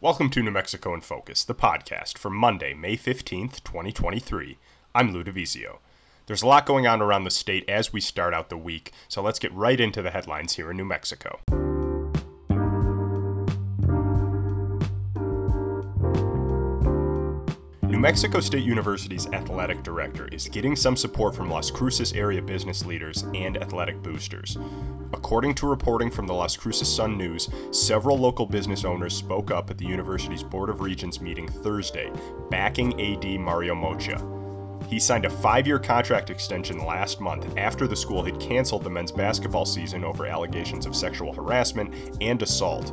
Welcome to New Mexico in Focus, the podcast for Monday, May 15th, 2023. I'm Lou DiVizio. There's a lot going on around the state as we start out the week, so let's get right into the headlines here in New Mexico. New Mexico State University's athletic director is getting some support from Las Cruces area business leaders and athletic boosters. According to reporting from the Las Cruces Sun News, several local business owners spoke up at the university's Board of Regents meeting Thursday, backing AD Mario Moccia. He signed a five year contract extension last month after the school had canceled the men's basketball season over allegations of sexual harassment and assault.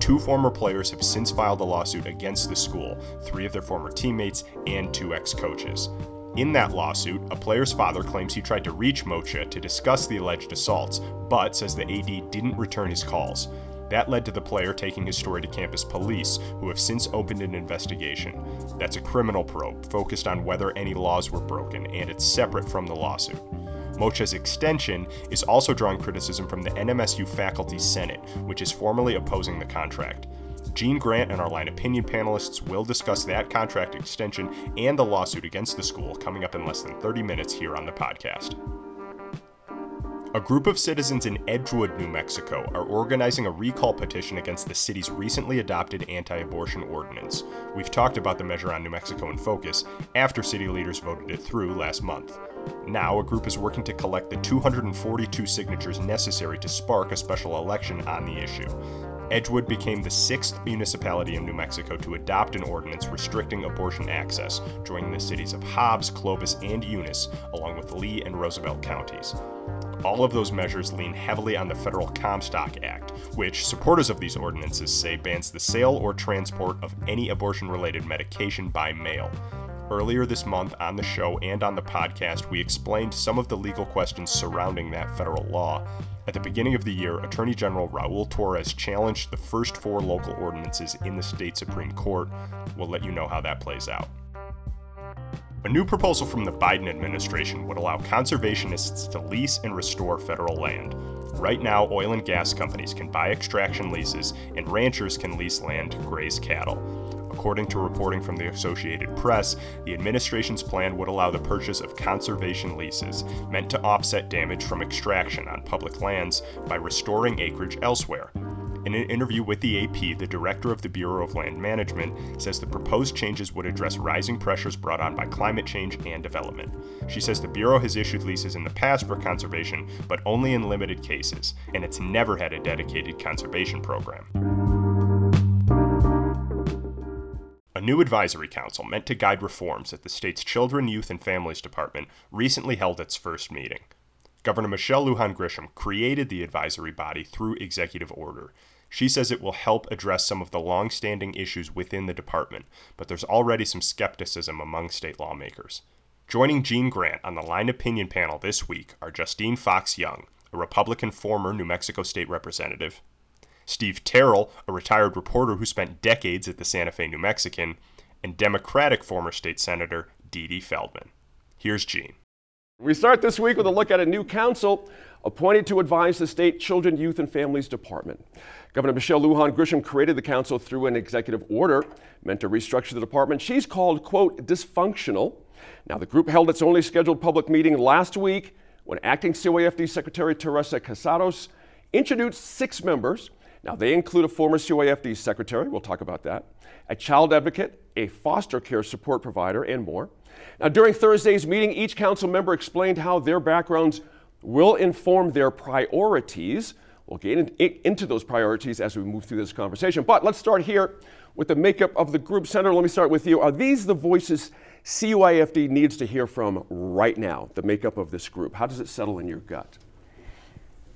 Two former players have since filed a lawsuit against the school, three of their former teammates, and two ex coaches. In that lawsuit, a player's father claims he tried to reach Moccia to discuss the alleged assaults, but says the AD didn't return his calls. That led to the player taking his story to campus police, who have since opened an investigation. That's a criminal probe focused on whether any laws were broken, and it's separate from the lawsuit. Moccia's extension is also drawing criticism from the NMSU Faculty Senate, which is formally opposing the contract. Gene Grant and our line opinion panelists will discuss that contract extension and the lawsuit against the school coming up in less than 30 minutes here on the podcast. A group of citizens in Edgewood, New Mexico are organizing a recall petition against the city's recently adopted anti abortion ordinance. We've talked about the measure on New Mexico in Focus after city leaders voted it through last month. Now, a group is working to collect the 242 signatures necessary to spark a special election on the issue. Edgewood became the sixth municipality in New Mexico to adopt an ordinance restricting abortion access, joining the cities of Hobbs, Clovis, and Eunice, along with Lee and Roosevelt counties. All of those measures lean heavily on the Federal Comstock Act, which supporters of these ordinances say bans the sale or transport of any abortion related medication by mail. Earlier this month on the show and on the podcast, we explained some of the legal questions surrounding that federal law. At the beginning of the year, Attorney General Raul Torrez challenged the first four local ordinances in the state Supreme Court. We'll let you know how that plays out. A new proposal from the Biden administration would allow conservationists to lease and restore federal land. Right now, oil and gas companies can buy extraction leases, and ranchers can lease land to graze cattle. According to reporting from the Associated Press, the administration's plan would allow the purchase of conservation leases, meant to offset damage from extraction on public lands by restoring acreage elsewhere. In an interview with the AP, the director of the Bureau of Land Management says the proposed changes would address rising pressures brought on by climate change and development. She says the Bureau has issued leases in the past for conservation, but only in limited cases, and it's never had a dedicated conservation program. A new advisory council meant to guide reforms at the state's Children, Youth, and Families Department recently held its first meeting. Governor Michelle Lujan Grisham created the advisory body through executive order. She says it will help address some of the long standing issues within the department, but there's already some skepticism among state lawmakers. Joining Gene Grant on the Line Opinion panel this week are Justine Fox Young, a Republican former New Mexico state representative, Steve Terrell, a retired reporter who spent decades at the Santa Fe New Mexican, and Democratic former state senator Dede Feldman. Here's Gene. We start this week with a look at a new council appointed to advise the state Children, Youth, and Families Department. Governor Michelle Lujan Grisham created the council through an executive order meant to restructure the department she's called, quote, dysfunctional. Now, the group held its only scheduled public meeting last week when acting CYFD Secretary Teresa Casados introduced six members now, they include a former CYFD secretary, we'll talk about that, a child advocate, a foster care support provider, and more. Now, during Thursday's meeting, each council member explained how their backgrounds will inform their priorities. We'll get in, into those priorities as we move through this conversation. But let's start here with the makeup of the group. Senator, let me start with you. Are these the voices CYFD needs to hear from right now, the makeup of this group? How does it settle in your gut?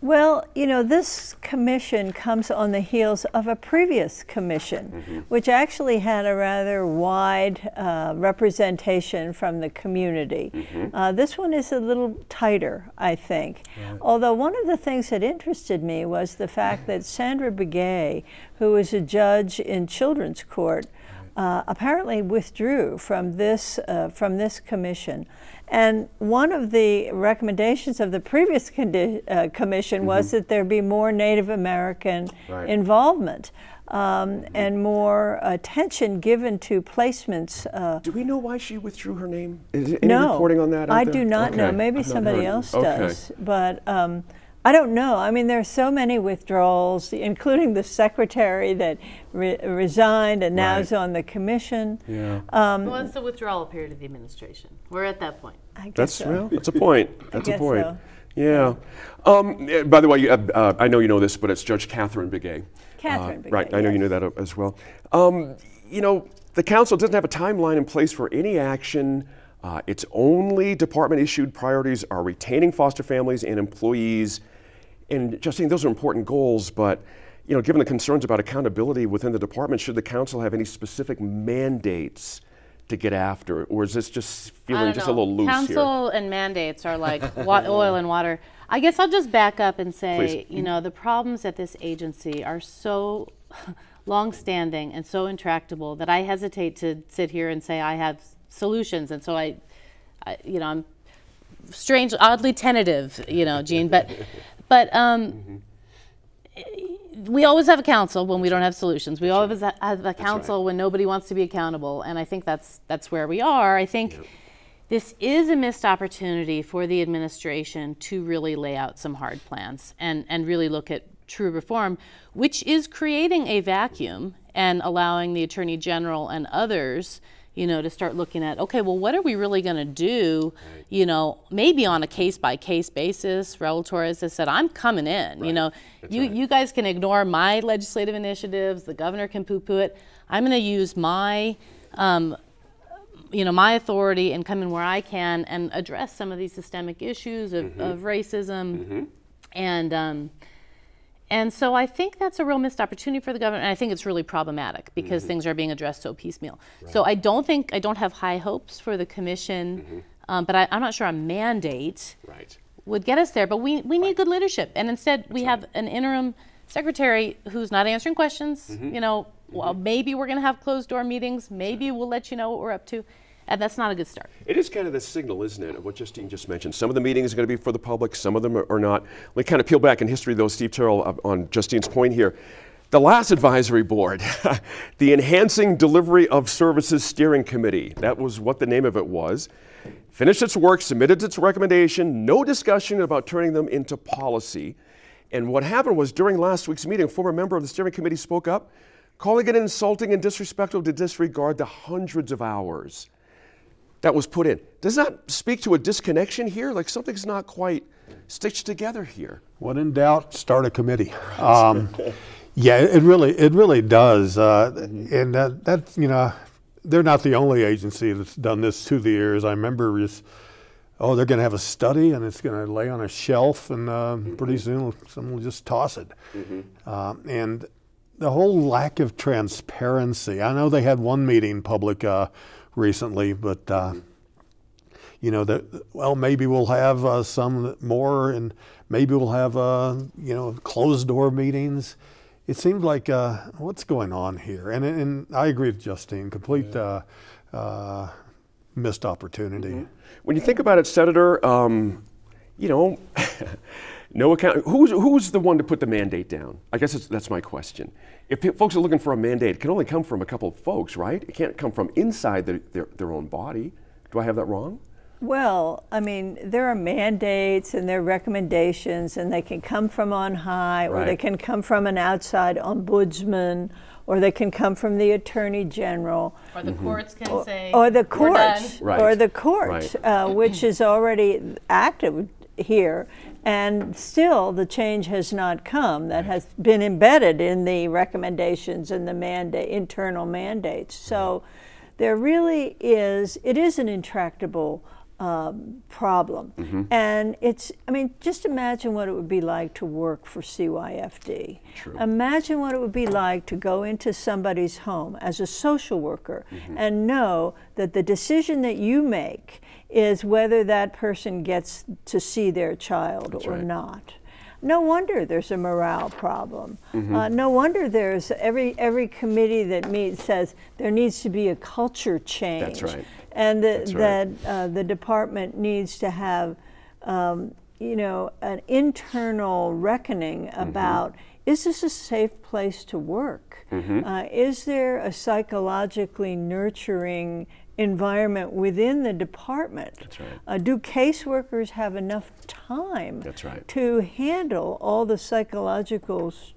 Well, you know, this commission comes on the heels of a previous commission, mm-hmm. which actually had a rather wide uh, representation from the community. Mm-hmm. Uh, this one is a little tighter, I think. Right. Although, one of the things that interested me was the fact that Sandra Begay, who is a judge in children's court, uh, apparently withdrew from this, uh, from this commission. And one of the recommendations of the previous uh, commission mm-hmm. was that there be more Native American right. involvement. um, and more attention given to placements. Uh, Do we know why she withdrew her name? Is there any no, reporting on that? I there? do not know. Maybe somebody else Okay. does, but um, I don't know. I mean, there are so many withdrawals, including the secretary that re- resigned and now Right. is on the commission. Yeah. Um, Well, it's the withdrawal period of the administration. We're at that point. I guess That's so. well, that's a point. That's a guess point. so. Yeah. Um, eh, by the way, uh, uh, I know you know this, but it's Judge Catherine Begay. Catherine Uh, Right. Begay, I know you know that uh, as well. Um, you know, the council doesn't have a timeline in place for any action. Uh, its only department issued priorities are retaining foster families and employees. And Justine, those are important goals, but you know, given the concerns about accountability within the department, should the council have any specific mandates to get after, or is this just feeling just know. a little loose here? Council and mandates are like oil and water. I guess I'll just back up and say, Please. you know, the problems at this agency are so long-standing and so intractable that I hesitate to sit here and say I have solutions. And so I, I you know, I'm strange, oddly tentative, you know, Gene. But, but um, we always have a council when we don't have solutions. We always ha- have a council when nobody wants to be accountable, and I think that's that's where we are. I think this is a missed opportunity for the administration to really lay out some hard plans and and really look at true reform, which is creating a vacuum and allowing the attorney general and others you know, to start looking at, okay, well, what are we really going to do, you know, maybe on a case by case basis. Torrez has said, I'm coming in, you know, you, you guys can ignore my legislative initiatives, the governor can poo poo it. I'm going to use my, um, you know, my authority and come in where I can and address some of these systemic issues of, of racism. And, um, and so I think that's a real missed opportunity for the government, and I think it's really problematic because mm-hmm. things are being addressed so piecemeal. So I don't think I don't have high hopes for the commission, mm-hmm. um, but I, I'm not sure a mandate Right. would get us there. But we, we need good leadership, and instead we have an interim secretary who's not answering questions. Mm-hmm. You know, well, maybe we're going to have closed door meetings. Maybe we'll let you know what we're up to, and that's not a good start. It is kind of the signal, isn't it, of what Justine just mentioned. Some of the meetings are going to be for the public, some of them are, are not. Me kind of peel back in history, though, Steve Terrell, uh, on Justine's point here. The last advisory board, the Enhancing Delivery of Services Steering Committee, that was what the name of it was, finished its work, submitted its recommendation, no discussion about turning them into policy. And what happened was during last week's meeting, a former member of the steering committee spoke up, calling it insulting and disrespectful to disregard the hundreds of hours that was put in. Does that speak to a disconnection here? Like something's not quite stitched together here. When in doubt, start a committee. Um, yeah, it really, it really does, uh, and that, that's you know, they're not the only agency that's done this through the years. I remember just, oh, they're going to have a study and it's going to lay on a shelf, and uh, pretty soon someone will just toss it. Um, and the whole lack of transparency. I know they had one meeting public uh, recently, but. Uh, you know that well maybe we'll have uh, some more and maybe we'll have uh, you know closed door meetings it seemed like uh, what's going on here and, and i agree with justine complete uh, uh, missed opportunity When you think about it, Senator, um, you know, no account. Who's who's the one to put the mandate down? I guess that's my question. If folks are looking for a mandate, it can only come from a couple of folks, right? It can't come from inside the, their their own body. Do I have that wrong? Well, I mean, there are mandates and there are recommendations, and they can come from on high, or they can come from an outside ombudsman, or they can come from the attorney general, Or the courts can say, or the "We're court. Right. or the court, Right. uh, which is already active here, and still the change has not come. That has been embedded in the recommendations and the mandate, internal mandates. So there really is. It is an intractable. Um, problem, and it's. I mean, just imagine what it would be like to work for CYFD. Imagine what it would be like to go into somebody's home as a social worker and know that the decision that you make is whether that person gets to see their child or right. not. No wonder there's a morale problem. Uh, no wonder there's every every committee that meets says there needs to be a culture change. That's right. And the, That's right. that uh, the department needs to have, um, you know, an internal reckoning Mm-hmm. about is this a safe place to work? Uh, is there a psychologically nurturing environment within the department? That's right. Uh, do caseworkers have enough time That's right. to handle all the psychological s-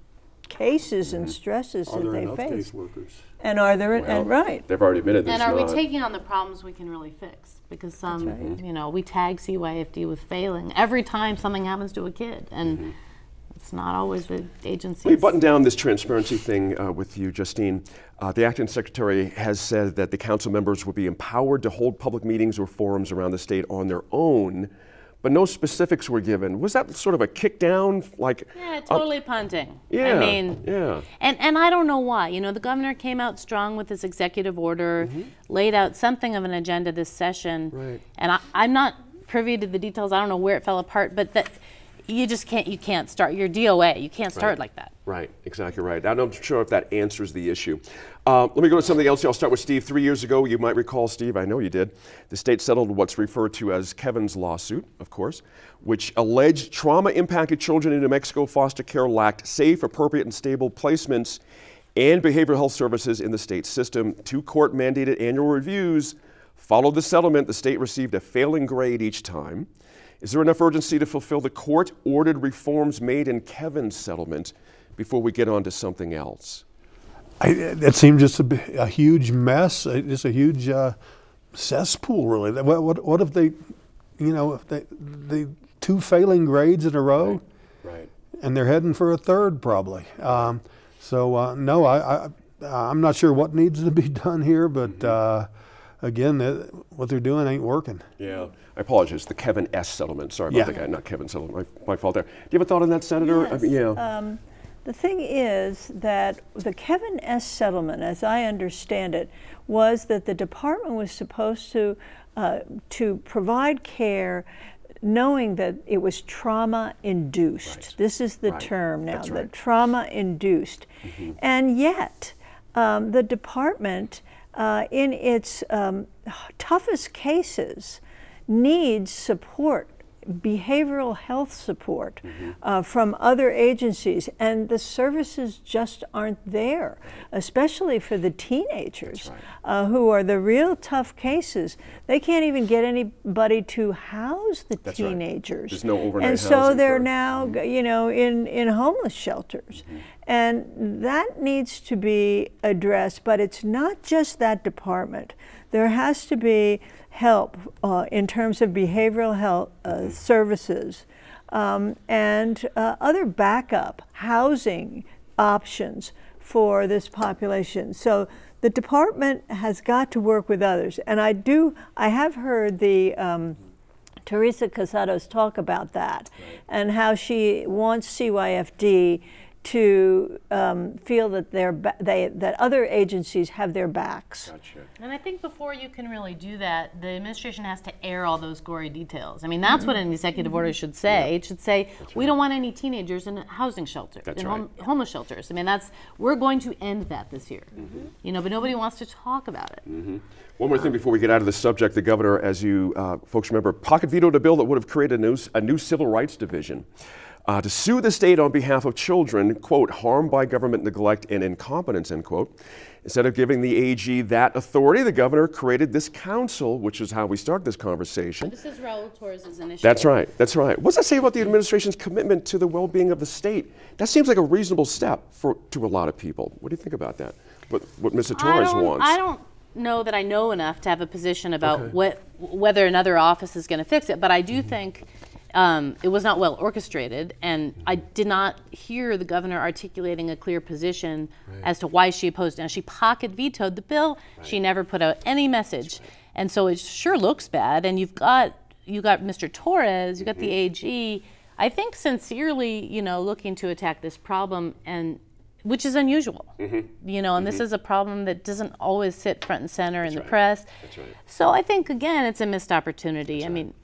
cases and stresses Are that there they enough face? caseworkers? And are there, Well, and right. They've already admitted there's And are we taking on the problems we can really fix? Because some, right. you know, we tag CYFD with failing every time something happens to a kid, and it's not always the agency. Me button down this transparency thing uh, with you, Justine. Uh, the acting secretary has said that the council members will be empowered to hold public meetings or forums around the state on their own, but no specifics were given. Was that sort of a kick down? Like, Yeah, totally punting. yeah, I mean, yeah. And and I don't know why. You know, the governor came out strong with his executive order, laid out something of an agenda this session. Right. And I, I'm not privy to the details. I don't know where it fell apart, but that you just can't you can't start your DOA. You can't start Right. like that. Right, exactly right. I'm not sure if that answers the issue. Uh, let me go to something else. I'll start with Steve. Three years ago, you might recall, Steve, I know you did, the state settled what's referred to as Kevin's lawsuit, of course, which alleged trauma impacted children in New Mexico foster care lacked safe, appropriate, and stable placements and behavioral health services in the state system. Two court mandated annual reviews followed the settlement. The state received a failing grade each time. Is there enough urgency to fulfill the court ordered reforms made in Kevin's settlement before we get on to something else? I, it seemed just a, a huge mess, just a huge uh, cesspool, really. What, what, what if they, you know, if they, the two failing grades in a row, Right. and they're heading for a third probably. Um, so uh, no, I, I, I'm not sure what needs to be done here, but uh, again, uh, what they're doing ain't working. Yeah. I apologize. The Kevin S. settlement. Sorry about Yeah. the guy, not Kevin settlement. My, my fault there. Do you have a thought on that, Senator? I mean, yeah. um, The thing is that the Kevin S. settlement, as I understand it, was that the department was supposed to uh, to provide care, knowing that it was trauma induced. Right. This is the Right. term now, That's the right. Mm-hmm. trauma induced, and yet um, the department, uh, in its um, toughest cases, needs support behavioral health support Mm-hmm. uh, from other agencies, and the services just aren't there, especially for the teenagers right. uh, who are the real tough cases. They can't even get anybody to house the That's right. teenagers. There's no overnight And so they're now, g- you know, in, in homeless shelters. And that needs to be addressed, but it's not just that department. There has to be help uh, in terms of behavioral health uh, services um, and uh, other backup housing options for this population. So the department has got to work with others. And I do, I have heard the um, Teresa Casados talk about that and how she wants CYFD to um, feel that they're ba- they, that other agencies have their backs. Gotcha. And I think before you can really do that, the administration has to air all those gory details. I mean, that's what an executive order should say. It should say, we don't want any teenagers in housing shelters, That's in right. hom- homeless shelters. I mean, that's, we're going to end that this year. Mm-hmm. You know, but nobody wants to talk about it. One more thing before we get out of the subject. The governor, as you uh, folks remember, pocket vetoed a bill that would have created a new, a new civil rights division uh, to sue the state on behalf of children, quote, harmed by government neglect and incompetence, end quote. Instead of giving the AG that authority, the governor created this council, which is how we start this conversation. This is Raul Torrez' initiative. That's right. That's right. What's that say about the administration's commitment to the well-being of the state? That seems like a reasonable step for to a lot of people. What do you think about that? What, what Mr. Torrez don't, wants? I don't know that I know enough to have a position about what whether another office is going to fix it, but I do think um, it was not well orchestrated, and I did not hear the governor articulating a clear position as to why she opposed. it. Now she pocket vetoed the bill. She never put out any message, and so it sure looks bad. And you've got you got Mr. Torrez, you got the AG. I think sincerely, you know, looking to attack this problem and which is unusual. You know, and this is a problem that doesn't always sit front and center in the press. That's right. So I think again, it's a missed opportunity. I mean,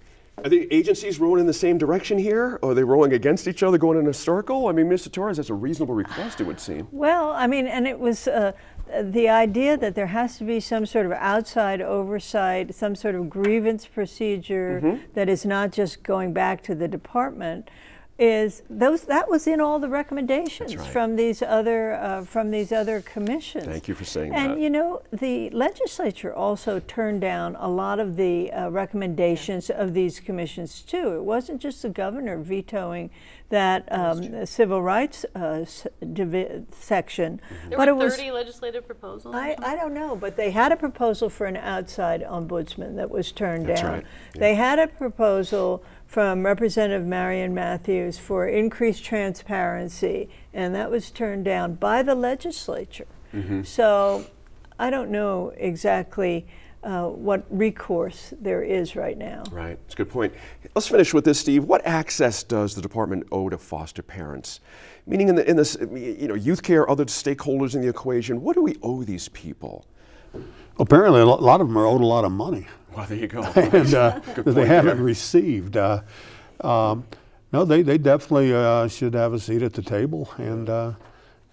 Are the agencies rowing in the same direction here? Or are they rowing against each other, going in a circle? I mean, Mr. Torrez, that's a reasonable request, it would seem. Well, I mean, and it was uh, the idea that there has to be some sort of outside oversight, some sort of grievance procedure that is not just going back to the department. Is those that was in all the recommendations right. from these other uh, from these other commissions. Thank you for saying and that. And you know, the legislature also turned down a lot of the uh, recommendations of these commissions too. It wasn't just the governor vetoing that um, civil rights uh, divi- section, There but were it was 30 legislative proposals. I, I don't know, but they had a proposal for an outside ombudsman that was turned That's down. right, They had a proposal from Representative Marian Matthews for increased transparency, and that was turned down by the legislature. Mm-hmm. So I don't know exactly uh, what recourse there is right now. Right, it's a good point. Let's finish with this, Steve. What access does the department owe to foster parents? Meaning, in, the, in this, you know, youth care, other stakeholders in the equation, what do we owe these people? Apparently, a lot of them are owed a lot of money. Well, there you go. and uh, that they haven't there. received. Uh, um, no, they, they definitely uh, should have a seat at the table, and uh,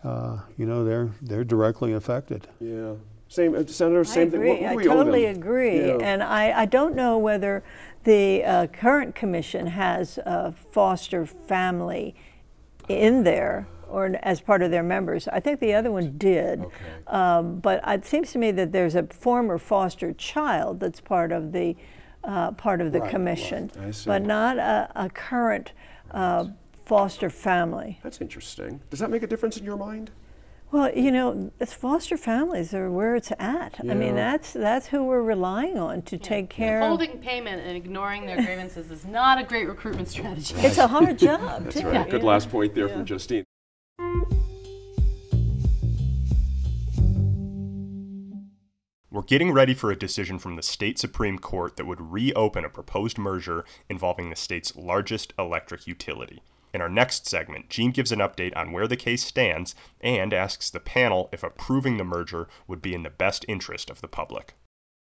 uh, you know they're they're directly affected. Yeah. Same, uh, Senator, I same thing. What, what I totally agree. Yeah. And I, I don't know whether the uh, current commission has a foster family in there or as part of their members. I think the other one did. Okay. Um, but it seems to me that there's a former foster child that's part of the uh, part of the Right, right. commission, I see. but not a, a current uh, foster family. That's interesting. Does that make a difference in your mind? Well, you know, it's foster families are where it's at. I mean, that's that's who we're relying on to take care of. Holding payment and ignoring their grievances is not a great recruitment strategy. It's a hard job, That's too. right. Good you last point there Yeah. from Justine. We're getting ready for a decision from the state Supreme Court that would reopen a proposed merger involving the state's largest electric utility. In our next segment, Gene gives an update on where the case stands and asks the panel if approving the merger would be in the best interest of the public.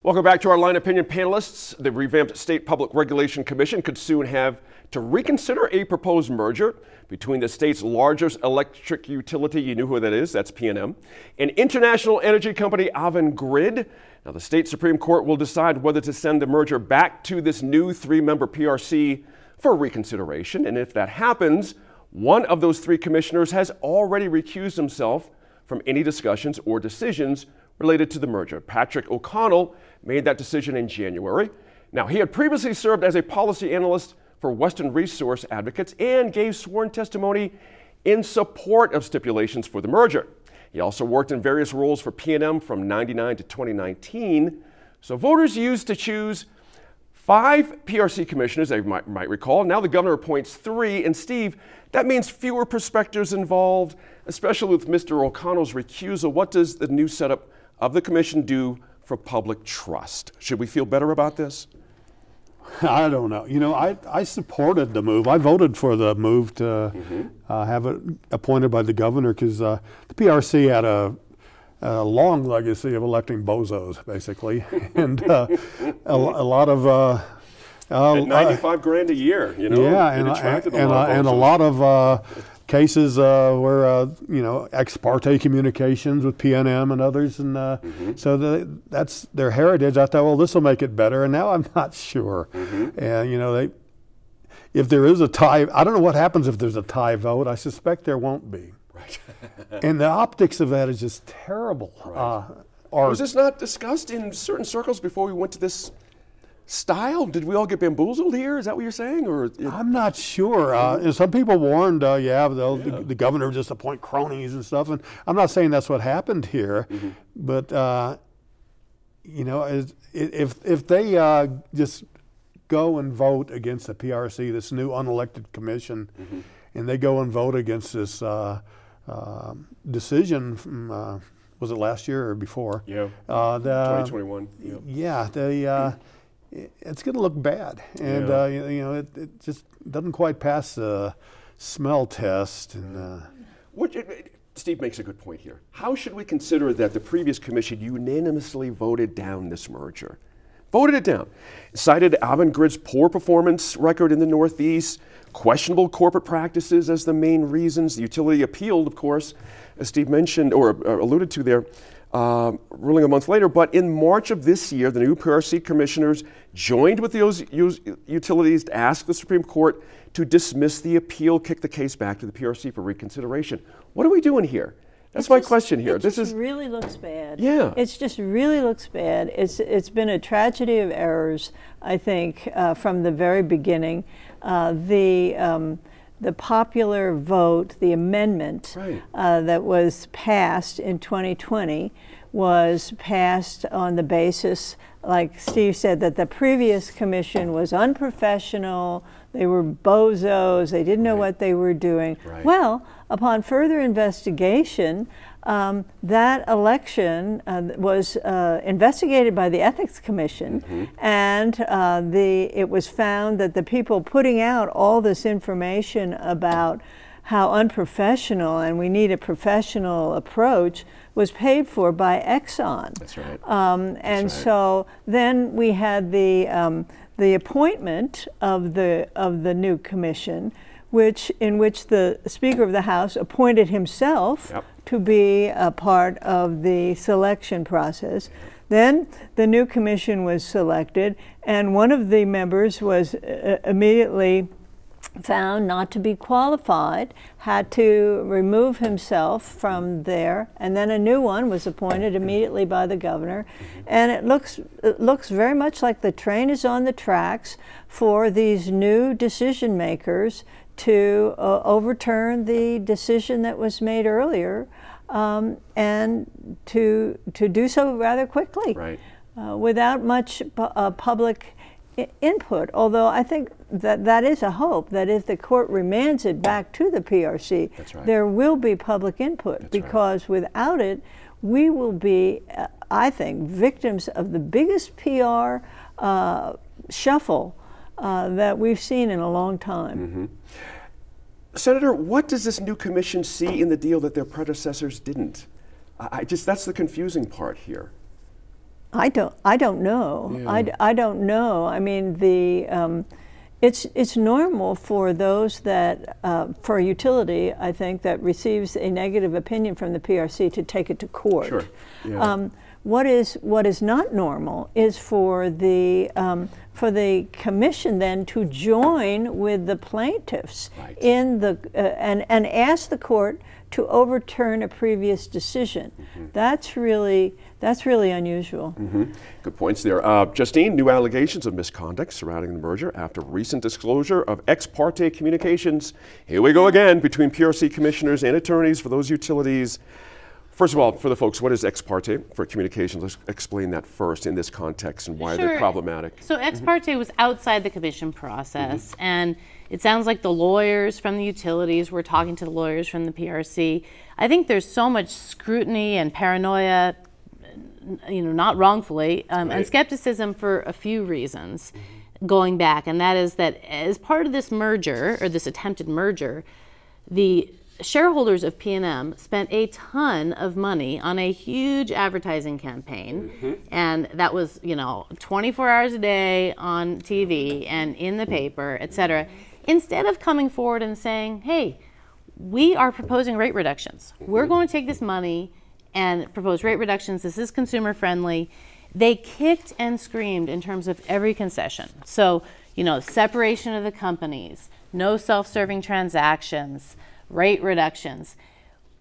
Welcome back to our line opinion panelists. The revamped State Public Regulation Commission could soon have to reconsider a proposed merger between the state's largest electric utility, you knew who that is, that's PNM, and international energy company Avangrid. Now, the state Supreme Court will decide whether to send the merger back to this new three member PRC for reconsideration. And if that happens, one of those three commissioners has already recused himself from any discussions or decisions related to the merger. Patrick O'Connell made that decision in January. Now, he had previously served as a policy analyst for Western Resource Advocates and gave sworn testimony in support of stipulations for the merger. He also worked in various roles for PNM from 99 to 2019. So voters used to choose Five PRC commissioners, they might, might recall. Now the governor appoints three. And Steve, that means fewer perspectives involved, especially with Mr. O'Connell's recusal. What does the new setup of the commission do for public trust? Should we feel better about this? I don't know. You know, I, I supported the move. I voted for the move to uh, have it appointed by the governor because uh, the PRC had a, a long legacy of electing bozos, basically, and uh, a, a lot of. Uh, uh, At 95 grand a year, you know? yeah, and, attracted and, a lot of and a lot of uh, cases uh, where uh, you know ex parte communications with PNM and others, and uh, Mm-hmm. so the, that's their heritage. I thought, well, this will make it better, and now I'm not sure. Mm-hmm. And you know, they if there is a tie, I don't know what happens if there's a tie vote. I suspect there won't be. Right. And the optics of that is just terrible. Uh, or Was this not discussed in certain circles before we went to this style? Did we all get bamboozled here? Is that what you're saying? Or I'm not sure. Uh, and some people warned, uh, yeah, they'll, The, the governor just appoint cronies and stuff. And I'm not saying that's what happened here, but uh, you know, if if they uh, just go and vote against the PRC, this new unelected commission, and they go and vote against this uh, uh, decision from uh, was it last year or before? Yeah. Uh, the, 2021. Yeah. yeah, they, uh, it's going to look bad, and Yeah. uh, you, you know it, it just doesn't quite pass the smell test. And uh, What, Steve makes a good point here. How should we consider that the previous commission unanimously voted down this merger? Voted it down. Cited Avangrid's poor performance record in the Northeast, questionable corporate practices as the main reasons. The utility appealed, of course, as Steve mentioned or uh, alluded to there. Um, ruling a month later. But in March of this year, the new PRC commissioners joined with us- utilities to ask the Supreme Court to dismiss the appeal, kick the case back to the PRC for reconsideration. What are we doing here? That's my just- question here. It This just is really looks bad. Yeah. It's just really looks bad. It's it's been a tragedy of errors. I think uh, from the very beginning, uh, the. Um, the popular vote, the amendment Right. uh, that was passed in 2020, was passed on the basis, like Steve said, that the previous commission was unprofessional, they were bozos, they didn't know what they were doing. Right. Well, upon further investigation, um, that election uh, was uh, investigated by the Ethics Commission, and uh, the it was found that the people putting out all this information about how unprofessional and we need a professional approach was paid for by Exxon. That's right. Um, and right. so then we had the um, the appointment of the of the new commission, which in which the Speaker of the House appointed himself Yep. To be a part of the selection process. Then the new commission was selected, and one of the members was uh, immediately found not to be qualified, had to remove himself from there, and then a new one was appointed immediately by the governor. And it looks it looks very much like the train is on the tracks for these new decision makers to uh, overturn the decision that was made earlier, um, and to to do so rather quickly Right. uh, without much pu- uh, public i- input. Although I think that that is a hope that if the court remands it back to the PRC, right. there will be public input because without it, we will be, uh, I think, victims of the biggest PR uh, shuffle uh, that we've seen in a long time. Senator, what does this new commission see in the deal that their predecessors didn't? I, I just that's the confusing part here. I don't. I don't know. I. I don't know. I mean, the um, it's it's normal for those that uh, for a utility, I think that receives a negative opinion from the PRC to take it to court. Sure. Yeah. Um, what is what is not normal is for the um, for the commission then to join with the plaintiffs Right. in the uh, and and ask the court to overturn a previous decision. Mm-hmm. That's really that's really unusual. Good points there. Uh, Justine, new allegations of misconduct surrounding the merger after recent disclosure of ex parte communications. Here we go again between PRC commissioners and attorneys for those utilities. First of all, for the folks, what is ex parte for communications? Let's explain that first in this context and why they're Sure. problematic. So ex parte was outside the commission process, and it sounds like the lawyers from the utilities were talking to the lawyers from the PRC. I think there's so much scrutiny and paranoia, you know, not wrongfully, um, and skepticism for a few reasons going back, and that is that as part of this merger or this attempted merger, the shareholders of PNM spent a ton of money on a huge advertising campaign. Mm-hmm. And that was you know 24 hours a day on TV and in the paper etc instead of coming forward and saying hey we are proposing rate reductions. We're mm-hmm. going to take this money and propose rate reductions. This is consumer friendly. They kicked and screamed in terms of every concession. So you know separation of the companies no self-serving transactions rate reductions.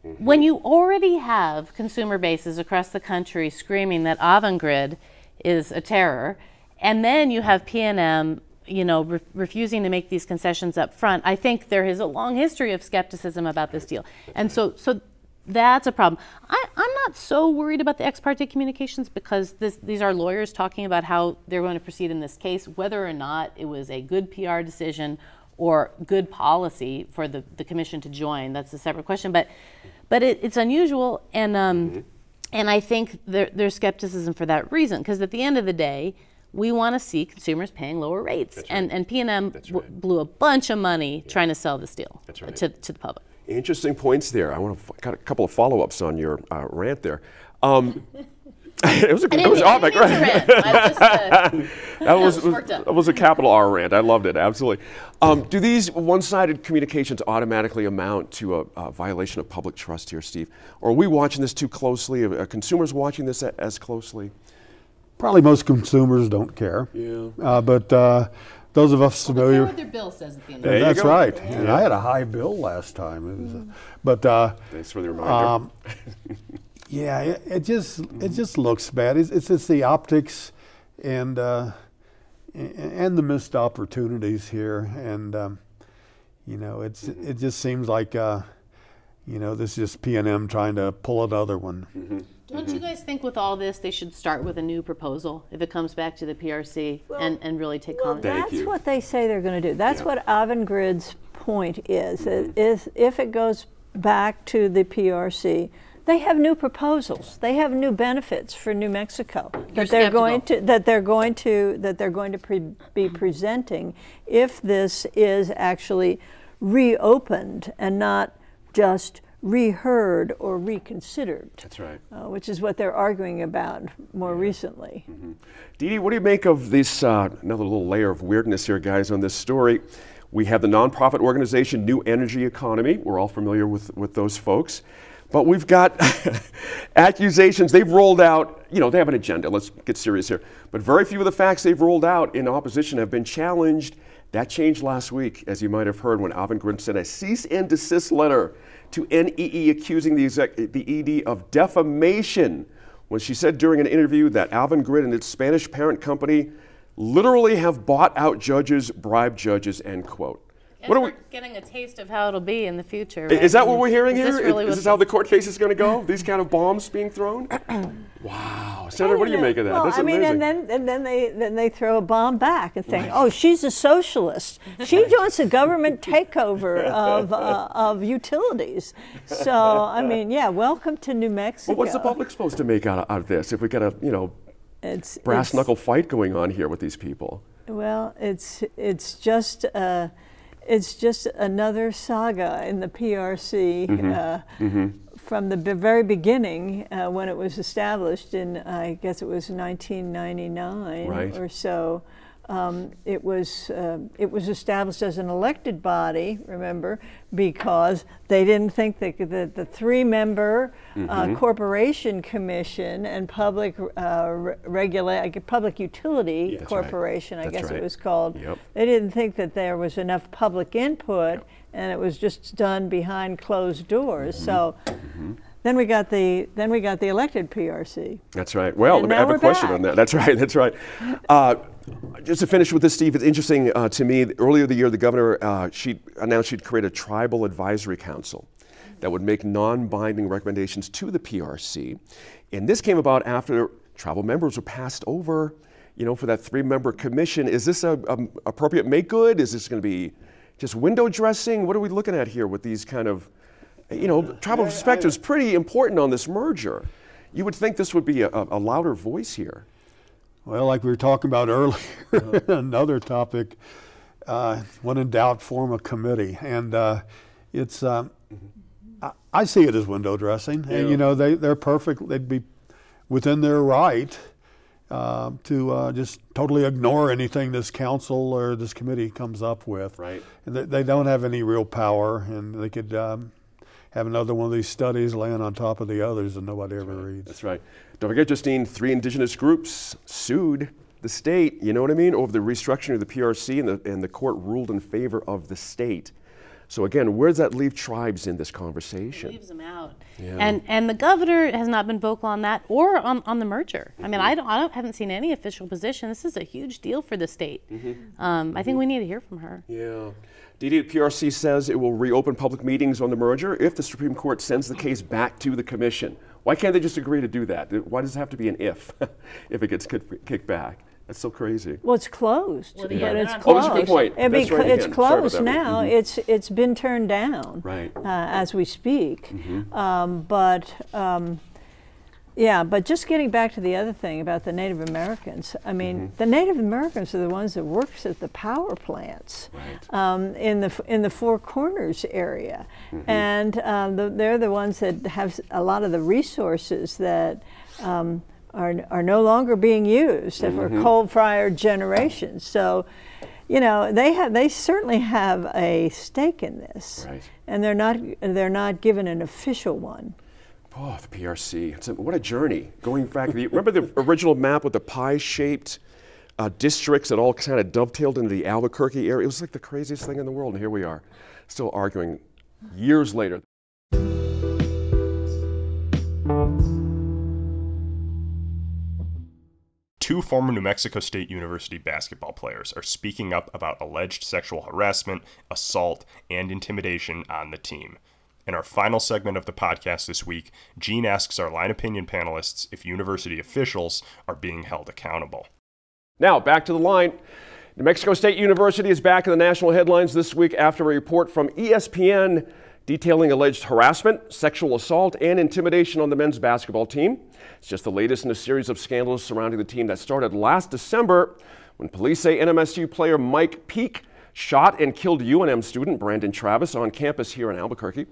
Mm-hmm. When you already have consumer bases across the country screaming that Avangrid is a terror, and then you have PNM, you know, re- refusing to make these concessions up front, I think there is a long history of skepticism about this deal, and so so that's a problem. I, I'm not so worried about the ex parte communications because this, these are lawyers talking about how they're going to proceed in this case, whether or not it was a good PR decision or good policy for the, the commission to join. That's a separate question, but but it, it's unusual, and um, and I think there, there's skepticism for that reason because at the end of the day, we want to see consumers paying lower rates, and and PNM w- blew a bunch of money trying to sell this deal right. to to the public. Interesting points there. I want to got a couple of follow-ups on your uh, rant there. Um, it was a, I it was mean- epic, didn't mean to right? rant. I just, uh, That was, was worked that was a capital R rant. I loved it, absolutely. Um, do these one sided communications automatically amount to a, a violation of public trust here, Steve? Or are we watching this too closely? Are, are consumers watching this a, as closely? Probably most consumers don't care. Yeah. Uh, but uh, those of us care familiar. what their bill says at the end There the That's go. right. And I had a high bill last time. It was, a- but uh, Thanks for the reminder. um, yeah, it, it just it just looks bad. It's, it's just the optics and uh, and the missed opportunities here, and um, you know, it's it just seems like uh, you know this is just PNM trying to pull another one. Don't you guys think with all this, they should start with a new proposal if it comes back to the PRC and, and really take Well, comment? that's you. what they say they're going to do. That's Yeah. what Avangrid's point is. Mm-hmm. It Is if it goes back to the PRC, they have new proposals. They have new benefits for New Mexico that they're going to that they're going to that they're going to pre- be presenting if this is actually reopened and not just reheard or reconsidered. That's right. uh, which is what they're arguing about more recently. Dede, what do you make of this? Uh, another little layer of weirdness here, guys, on this story. We have the nonprofit organization New Energy Economy. We're all familiar with, with those folks. But we've got accusations they've rolled out. You know, they have an agenda. Let's get serious here. But very few of the facts they've rolled out in opposition have been challenged. That changed last week, as you might have heard, when Alvin Avangrid sent a cease and desist letter to NEE accusing the, exec- the ED of defamation when she said during an interview that Avangrid and its Spanish parent company literally have bought out judges, bribed judges, end quote. Guess What are we're we? getting a taste of how it'll be in the future. Is that what we're hearing Is here? This really is what this how the court case is going to go? These kind of bombs being thrown? wow, Senator, what do you make of that? Well, That's I mean, amazing. and then and then they then they throw a bomb back and think, "Oh, she's a socialist. She wants a government takeover of uh, of utilities." So, I mean, yeah, welcome to New Mexico. well, what's the public supposed to make out of, out of this if we got a you know It's brass it's- knuckle fight going on here with these people? Well, it's it's just uh, it's just another saga in the PRC Mm-hmm. uh, from the b- very beginning uh, when it was established in I guess it was 1999 Right. or so. Um, it was uh, it was established as an elected body, remember, because they didn't think that the, the three-member Mm-hmm. uh, corporation commission and public uh, re- regula- public utility right. corporation, I That's guess right. it was called. Yep. They didn't think that there was enough public input, and it was just done behind closed doors. Mm-hmm. So. Then we got the then we got the elected PRC. That's right. Well, And I have a question back. on that. That's right. That's right. Uh, just to finish with this, Steve, it's interesting uh, to me. Earlier the year, the governor uh, she announced she'd create a tribal advisory council that would make non-binding recommendations to the PRC, and this came about after tribal members were passed over. You know, for that three-member commission. Is this a, a appropriate make good? Is this going to be just window dressing? What are we looking at here with these kind of you know, tribal perspective is pretty important on this merger. You would think this would be a, a louder voice here. Well, like we were talking about earlier, another topic. Uh, when in doubt, form a committee, and uh, it's. Um, I, I see it as window dressing, and you know they they're perfect. They'd be within their right uh, to uh, just totally ignore anything this council or this committee comes up with. Right. And they, they don't have any real power, and they could um, have another one of these studies laying on top of the others, and nobody ever reads. That's right. Don't forget, Justine, three indigenous groups sued the state, you know what I mean, over the restructuring of the PRC, and the, and the court ruled in favor of the state. So, again, where does that leave tribes in this conversation? leaves them out. Yeah. And and the governor has not been vocal on that or on, on the merger. I mean, I don't I don't, haven't seen any official position. This is a huge deal for the state. Mhm. Um, I think we need to hear from her. Yeah. Dede the PRC says it will reopen public meetings on the merger if the Supreme Court sends the case back to the commission. Why can't they just agree to do that? Why does it have to be an if if it gets kicked back? That's so crazy. Well, it's closed, Well, but yeah, they're it's closed. Oh, that's a good point. It'd be right it's again. Sorry about closed that. now. It's it's been turned down. Right. Uh, as we speak. Mm-hmm. Um, but um, yeah, but just getting back to the other thing about the Native Americans. I mean, Mm-hmm. the Native Americans are the ones that works at the power plants um, in the in the Four Corners area, Mm-hmm. and um, the, they're the ones that have a lot of the resources that. Um, are, are no longer being used for coal-fired generations. So, you know, they have they certainly have a stake in this, Right. and they're not they're not given an official one. Oh, the PRC. It's a, what a journey. Going back, the, remember the original map with the pie-shaped uh, districts that all kind of dovetailed into the Albuquerque area? It was like the craziest thing in the world, and here we are, still arguing years later. Two former New Mexico State University basketball players are speaking up about alleged sexual harassment, assault, and intimidation on the team. In our final segment of the podcast this week, Gene asks our line opinion panelists if university officials are being held accountable. Now, back to the line. New Mexico State University is back in the national headlines this week after a report from ESPN detailing alleged harassment, sexual assault, and intimidation on the men's basketball team. It's just the latest in a series of scandals surrounding the team that started last December when police say NMSU player Mike Peake shot and killed UNM student Brandon Travis on campus here in Albuquerque.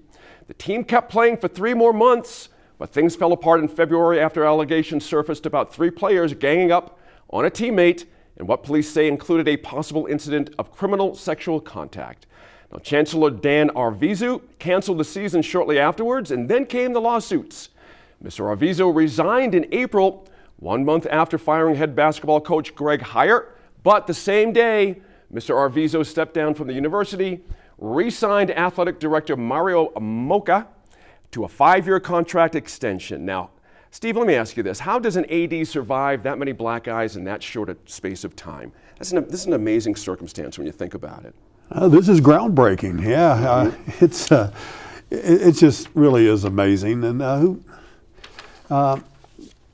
The team kept playing for three more months, but things fell apart in February after allegations surfaced about three players ganging up on a teammate and what police say included a possible incident of criminal sexual contact. Now, Chancellor Dan Arvizu canceled the season shortly afterwards, and then came the lawsuits. Mr. Arvizu resigned in April, one month after firing head basketball coach Greg Heiar, but the same day, Mr. Arvizu stepped down from the university, re signed athletic director Mario Moccia to a five year contract extension. Now, Steve, let me ask you this. How does an AD survive that many black eyes in that short a space of time? That's an, this is an amazing circumstance when you think about it. Uh, this is groundbreaking. Yeah, uh, it's uh, it, it just really is amazing. And uh, who, uh,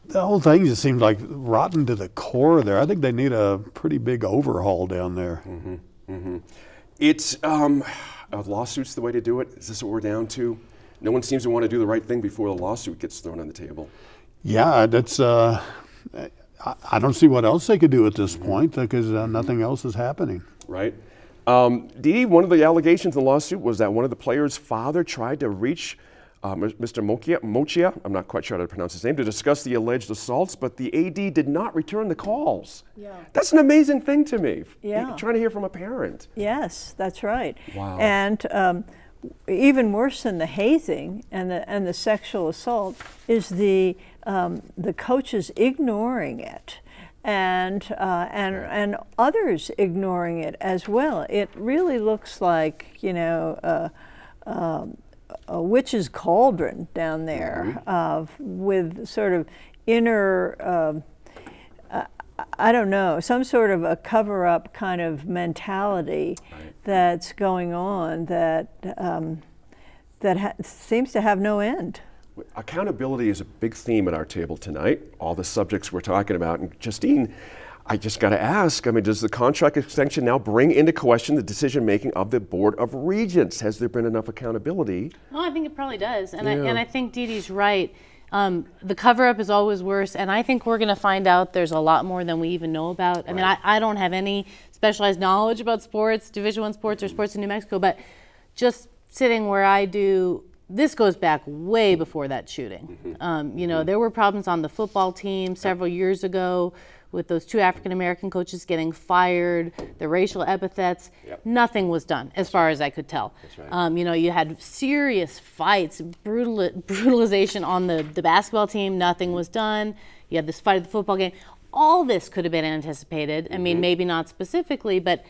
the whole thing just seems like rotten to the core. There, I think they need a pretty big overhaul down there. It's um, lawsuits the way to do it? Is this what we're down to? No one seems to want to do the right thing before the lawsuit gets thrown on the table. Yeah, that's. Uh, I, I don't see what else they could do at this point because uh, nothing else is happening. right? Um, Dee, one of the allegations in the lawsuit was that one of the players' father tried to reach uh, Mr. Moccia, Moccia, I'm not quite sure how to pronounce his name, to discuss the alleged assaults, but the AD did not return the calls. Yeah. That's an amazing thing to me. Yeah. Trying to hear from a parent. Yes, that's right. Wow. And um, even worse than the hazing and the and the sexual assault is the um, the coaches ignoring it, and uh, and and others ignoring it as well. It really looks like you know. Uh, um, a witch's cauldron down there uh, with sort of inner um, I don't know, some sort of a cover up kind of mentality that's going on that, um, that ha- seems to have no end. Accountability is a big theme at our table tonight, all the subjects we're talking about. And Justine, I just got to ask I mean, does the contract extension now bring into question the decision making of the Board of Regents? Has there been enough accountability? No, I think it probably does, and I and I think Dede's right. Um, the cover up is always worse, and I think we're going to find out there's a lot more than we even know about. I mean, I, I don't have any specialized knowledge about sports, Division One sports, or sports in New Mexico, but just sitting where I do, this goes back way before that shooting. Um, you know, there were problems on the football team several years ago with those two African American coaches getting fired, the racial epithets. Nothing was done, as far as I could tell. Um, you know, you had serious fights, brutal, brutalization on the, the basketball team. Nothing was done. You had this fight at the football game. All this could have been anticipated. I mean, maybe not specifically, but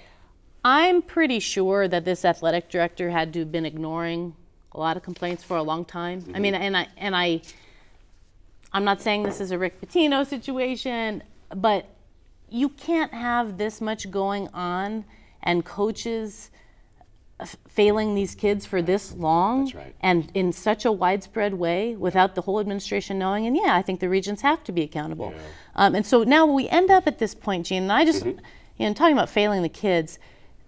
I'm pretty sure that this athletic director had to have been ignoring a lot of complaints for a long time. I mean, and I and I I'm not saying this is a Rick Pitino situation, but you can't have this much going on and coaches f- failing these kids for this long right. and in such a widespread way without the whole administration knowing. And yeah, I think the regents have to be accountable. Um, and so now we end up at this point, Gene, and I just, you know, talking about failing the kids,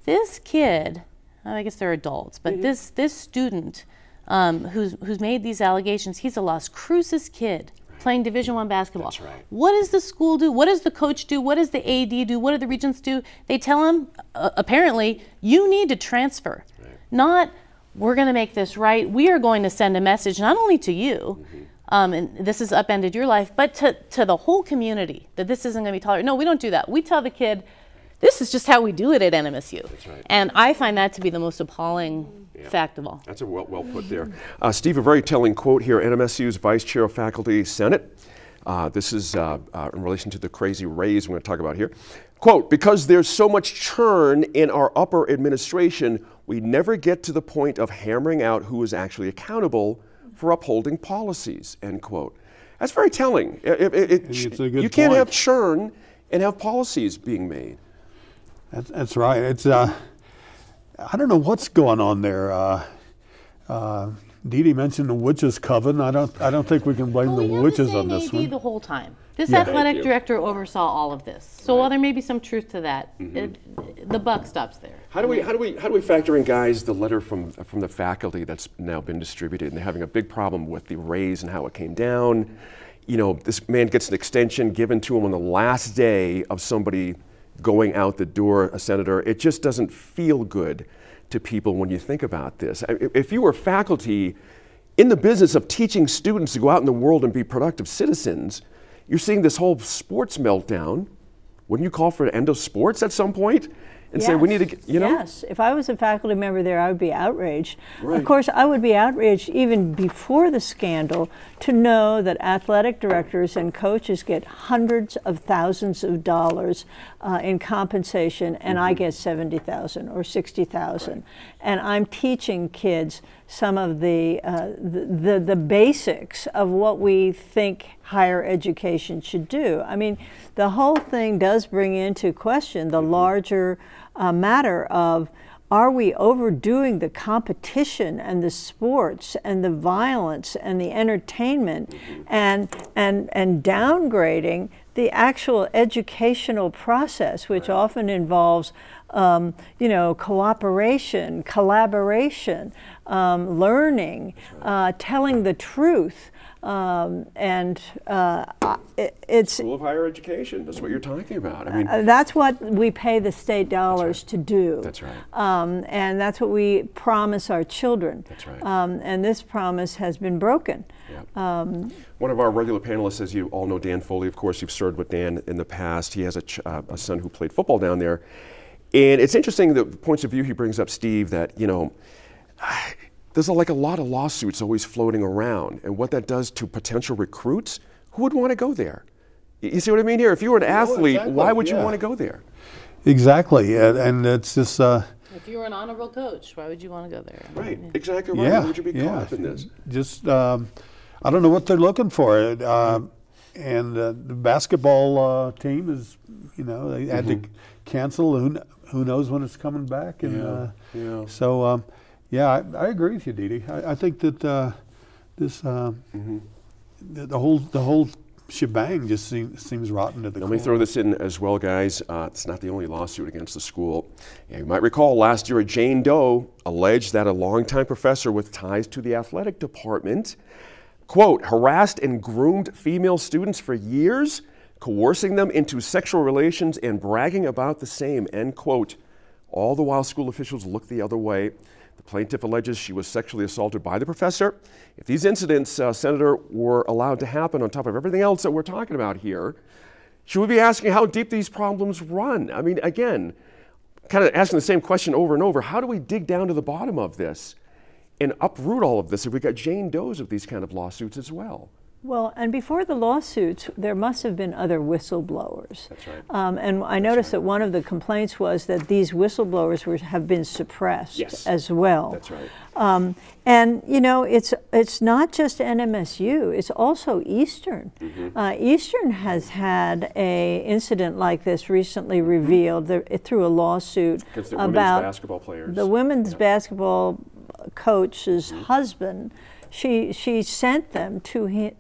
this kid, I guess they're adults, but this this student um, who's who's made these allegations, he's a Las Cruces kid playing Division One basketball. That's right. What does the school do? What does the coach do? What does the AD do? What do the regents do? They tell him, uh, apparently, you need to transfer. Not, we're going to make this right. We are going to send a message not only to you, um, and this has upended your life, but to, to the whole community that this isn't going to be tolerated. No, we don't do that. We tell the kid, this is just how we do it at NMSU. right. And I find that to be the most appalling fact of all. That's a well, well put there. Uh, Steve, a very telling quote here NMSU's Vice Chair of Faculty Senate. Uh, this is uh, uh, in relation to the crazy raise we're going to talk about here. Quote, because there's so much churn in our upper administration, we never get to the point of hammering out who is actually accountable for upholding policies, end quote. That's very telling. It- it- it- It's a good you can't have churn and have policies being made. That's, that's right. It's uh, I don't know what's going on there. Uh, uh, Dede mentioned the witches' coven. I don't I don't think we can blame Well, the we witches on this AD one. the whole time. This Yeah. Athletic director oversaw all of this. So while there may be some truth to that, it, the buck stops there. How do we how do we how do we factor in, guys, the letter from from the faculty that's now been distributed, and they're having a big problem with the raise and how it came down. You know, this man gets an extension given to him on the last day of somebody going out the door, a senator. It just doesn't feel good to people when you think about this. If you were faculty in the business of teaching students to go out in the world and be productive citizens, you're seeing this whole sports meltdown. Wouldn't you call for an end of sports at some point and say we need to, get- you know? Yes, if I was a faculty member there, I would be outraged. Right. Of course, I would be outraged even before the scandal to know that athletic directors and coaches get hundreds of thousands of dollars uh, in compensation, and Mm-hmm. I get seventy thousand or sixty thousand, and I'm teaching kids some of the, uh, the the the basics of what we think higher education should do. I mean, the whole thing does bring into question the larger uh, matter of are we overdoing the competition and the sports and the violence and the entertainment and and and downgrading the actual educational process which often involves um, you know cooperation collaboration um, learning uh, telling the truth um, and uh, it, it's School of higher education. That's what you're talking about. I mean, uh, that's what we pay the state dollars to do. That's right. Um, and that's what we promise our children. That's right. Um, and this promise has been broken. yeah. One of our regular panelists, as you all know, Dan Foley. Of course, you've served with Dan in the past. He has a, ch- uh, a son who played football down there, and it's interesting the points of view he brings up, Steve. That you know. There's a, like a lot of lawsuits always floating around, and what that does to potential recruits. Who would want to go there? You see what I mean here? If you were an athlete, exactly, why would you want to go there? Exactly, and, and it's just uh, If you were an honorable coach, why would you want to go there? Right, exactly right. yeah, Why would you be yeah. caught up in this? Just um, I don't know what they're looking for. Uh, and uh, the basketball uh, team is, you know, they had to cancel. Who, kn- who knows when it's coming back? And. Yeah, uh, yeah. so, um, yeah, I, I agree with you, Dede. I, I think that uh, this uh, Mm-hmm. the, the whole the whole shebang just seems seems rotten to the Let me throw this in as well, guys. Uh, it's not the only lawsuit against the school. Yeah, you might recall last year, a Jane Doe alleged that a longtime professor with ties to the athletic department, quote, harassed and groomed female students for years, coercing them into sexual relations and bragging about the same, end quote. All the while, school officials look the other way. The plaintiff alleges she was sexually assaulted by the professor. If these incidents, uh, Senator, were allowed to happen on top of everything else that we're talking about here, should we be asking how deep these problems run? I mean, again, kind of asking the same question over and over. How do we dig down to the bottom of this and uproot all of this if we got Jane Does of these kind of lawsuits as well? Well, and before the lawsuits, there must have been other whistleblowers. That's right. Um, and I noticed that one of the complaints was that these whistleblowers were, have been suppressed Yes. as well. That's right. Um, and you know, it's it's not just NMSU; it's also Eastern. Mm-hmm. Uh, Eastern has had a incident like this recently revealed there, through a lawsuit Mm-hmm. The women's about basketball players. the women's basketball coach's Mm-hmm. husband. She she sent them to him,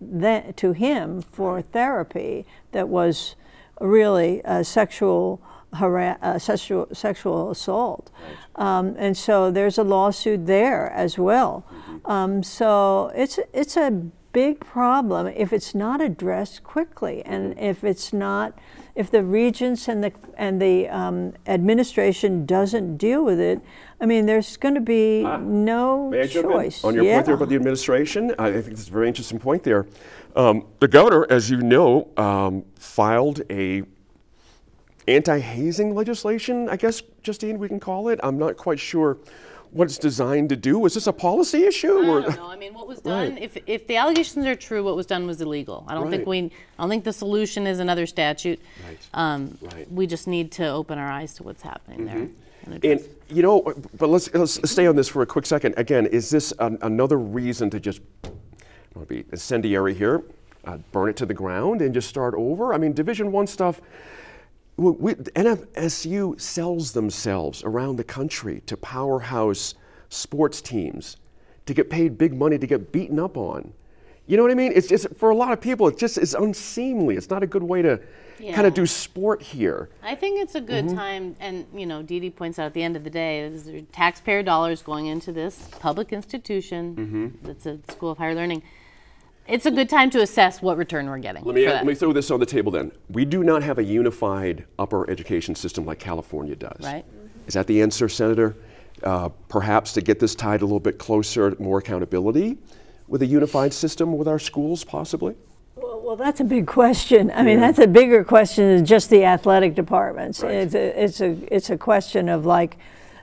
to him for therapy that was really a sexual uh, sexual sexual assault, um, and so there's a lawsuit there as well. Um, so it's it's a big problem if it's not addressed quickly, and if it's not, if the regents and the and the um, administration doesn't deal with it. I mean, there's going to be no Ah. May I jump in? choice. On your point there about the administration, I I think it's a very interesting point there. Um, the governor, as you know, um, filed a anti-hazing legislation. I guess, Justine, we can call it. I'm not quite sure what it's designed to do. Was this a policy issue? I or- don't know. I mean, what was done, if, if the allegations are true, what was done was illegal. I don't think we, I don't think the solution is another statute. Right. Um, Right. Mm-hmm. We just need to open our eyes to what's happening there. and you know, but let's let's stay on this for a quick second. Again, is this an, another reason to just I don't want to be incendiary here, uh, burn it to the ground and just start over? I mean, Division One stuff. We, we, NMSU sells themselves around the country to powerhouse sports teams to get paid big money to get beaten up on. You know what I mean? It's just for a lot of people, it just is unseemly. It's not a good way to kind of do sport here. I think it's a good Mm-hmm. time, and you know, Dede points out at the end of the day, taxpayer dollars going into this public institution Mm-hmm. that's a school of higher learning. It's a good time to assess what return we're getting. Let me, let me throw this on the table then. We do not have a unified upper education system like California does. Right. Is that the answer, Senator? Uh, perhaps to get this tied a little bit closer, more accountability with a unified system with our schools, possibly? Well, well, that's a big question. I mean, that's a bigger question than just the athletic departments. Right. It's a, it's a, it's a question of like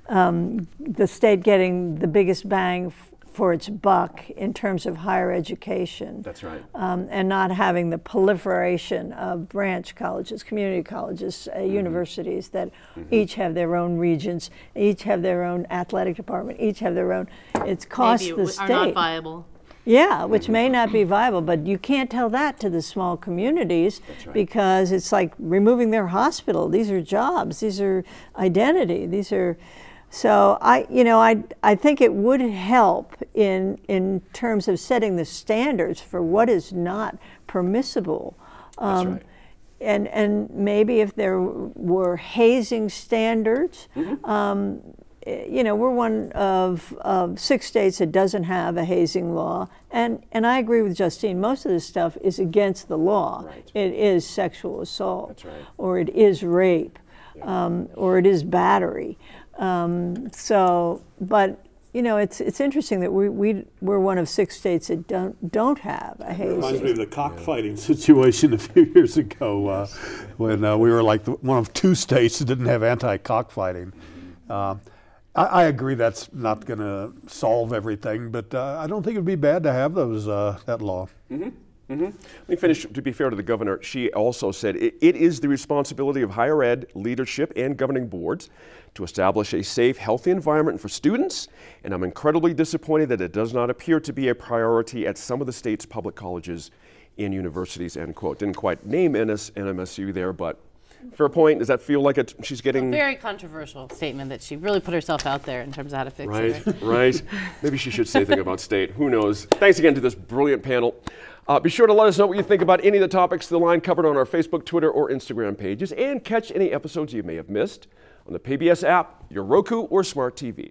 um, the state getting the biggest bang f- for its buck in terms of higher education. That's right. Um, and not having the proliferation of branch colleges, community colleges, uh, Mm-hmm. universities that each have their own regions, each have their own athletic department, each have their own. It's cost Maybe the are state. not viable. Yeah, which may not be viable, but you can't tell that to the small communities because it's like removing their hospital. These are jobs. These are identity. These are. So I, you know, I, I think it would help in in terms of setting the standards for what is not permissible. That's Um, right. And and maybe if there were hazing standards, um, eh, you know, we're one of, of six states that doesn't have a hazing law, and and I agree with Justine. Most of this stuff is against the law. Right. It is sexual assault, That's right. or it is rape, um, or it is battery. Um, so, but. You know, it's it's interesting that we we we're one of six states that don't don't have a hazing. Reminds me of the cockfighting situation a few years ago uh, when uh, we were like the, one of two states that didn't have anti-cockfighting. Um, I, I agree that's not going to solve everything, but uh, I don't think it'd be bad to have those uh, that law. Let me finish. To be fair to the governor, she also said it, it is the responsibility of higher ed leadership and governing boards to establish a safe, healthy environment for students. And I'm incredibly disappointed that it does not appear to be a priority at some of the state's public colleges and universities. End quote. Didn't quite name NS, NMSU there, but fair point. Does that feel like it? She's getting Very controversial statement that she really put herself out there in terms of how to fix Right, it. right? right. Maybe she should say something about state. Who knows? Thanks again to this brilliant panel. Uh, be sure to let us know what you think about any of the topics the line covered on our Facebook, Twitter, or Instagram pages, and catch any episodes you may have missed on the PBS app, your Roku, or smart TV.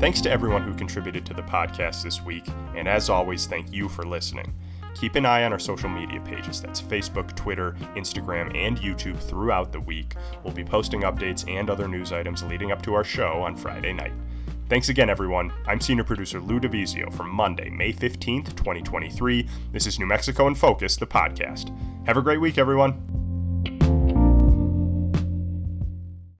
Thanks to everyone who contributed to the podcast this week, and as always, thank you for listening. Keep an eye on our social media pages that's Facebook, Twitter, Instagram, and YouTube throughout the week. We'll be posting updates and other news items leading up to our show on Friday night. Thanks again, everyone. I'm senior producer Lou DiVizio from Monday, May 15th, 2023. This is New Mexico in Focus, the podcast. Have a great week, everyone.